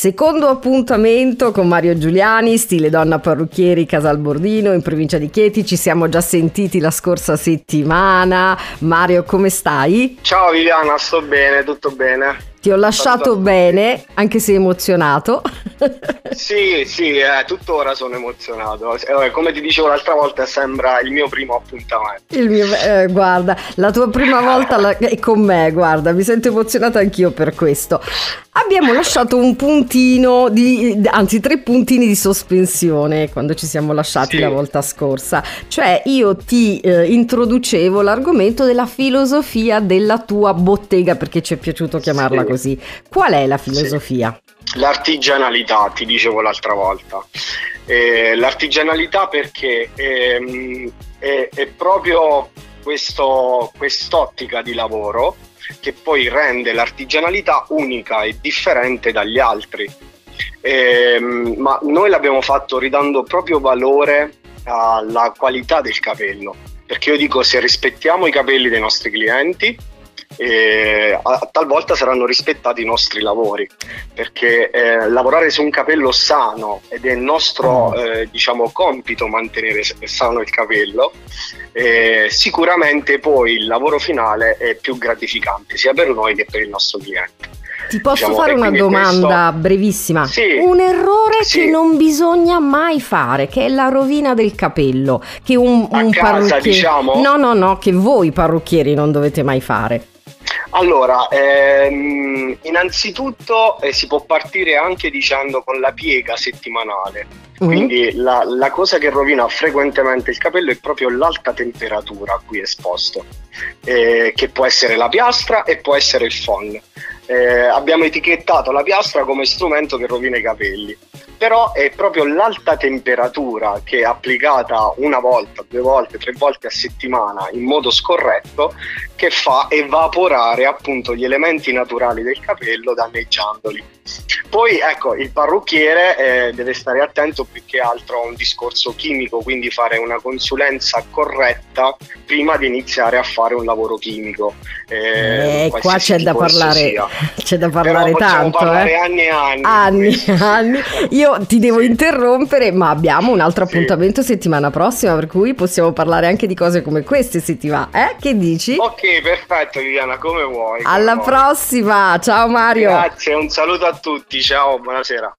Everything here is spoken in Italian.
Secondo appuntamento con Mario Giuliani, stile donna parrucchieri Casal Bordino in provincia di Chieti. Ci siamo già sentiti la scorsa settimana. Mario, come stai? Ciao Viviana, sto bene, tutto bene. Ti ho lasciato bene, anche se emozionato. Sì, sì, eh, tuttora sono emozionato. Eh, come ti dicevo l'altra volta, sembra il mio primo appuntamento. Il mio, eh, guarda, la tua prima volta la, è con me, guarda, mi sento emozionata anch'io per questo. Abbiamo lasciato un puntino, di, anzi tre puntini di sospensione quando ci siamo lasciati sì. la volta scorsa. Cioè io ti eh, introducevo l'argomento della filosofia della tua bottega, perché ci è piaciuto chiamarla sì. così. Qual è la filosofia? Sì. L'artigianalità, ti dicevo l'altra volta. Eh, l'artigianalità perché ehm, è, è proprio questo, quest'ottica di lavoro che poi rende l'artigianalità unica e differente dagli altri. Ehm, ma noi l'abbiamo fatto ridando proprio valore alla qualità del capello, perché io dico se rispettiamo i capelli dei nostri clienti, eh, talvolta saranno rispettati i nostri lavori perché eh, lavorare su un capello sano ed è il nostro mm. eh, diciamo compito mantenere sano il capello eh, sicuramente poi il lavoro finale è più gratificante sia per noi che per il nostro cliente ti posso diciamo, fare una domanda questo... brevissima? Sì, un errore sì. che non bisogna mai fare, che è la rovina del capello, che un, un casa, parrucchiere... diciamo? No, no, no, che voi parrucchieri non dovete mai fare. Allora, ehm, innanzitutto eh, si può partire anche dicendo con la piega settimanale. Mm-hmm. Quindi la, la, cosa che rovina frequentemente il capello è proprio l'alta temperatura a cui è esposto, eh, che può essere la piastra e può essere il phon. Eh, abbiamo etichettato la piastra come strumento che rovina i capelli però è proprio l'alta temperatura che applicata una volta, due volte, tre volte a settimana in modo scorretto che fa evaporare appunto gli elementi naturali del capello danneggiandoli. Poi ecco, il parrucchiere eh, deve stare attento più che altro a un discorso chimico, quindi fare una consulenza corretta prima di iniziare a fare un lavoro chimico. Eh, eh qua c'è da, parlare, c'è da parlare, tanto. Parlare eh. anni e anni. Anni, anni. Io ti devo interrompere, ma abbiamo un altro appuntamento sì. settimana prossima, per cui possiamo parlare anche di cose come queste se ti va. Eh? Che dici? Ok, perfetto Viviana, come vuoi. Come Alla vuoi. prossima, ciao Mario. Grazie, un saluto a tutti, ciao, buonasera.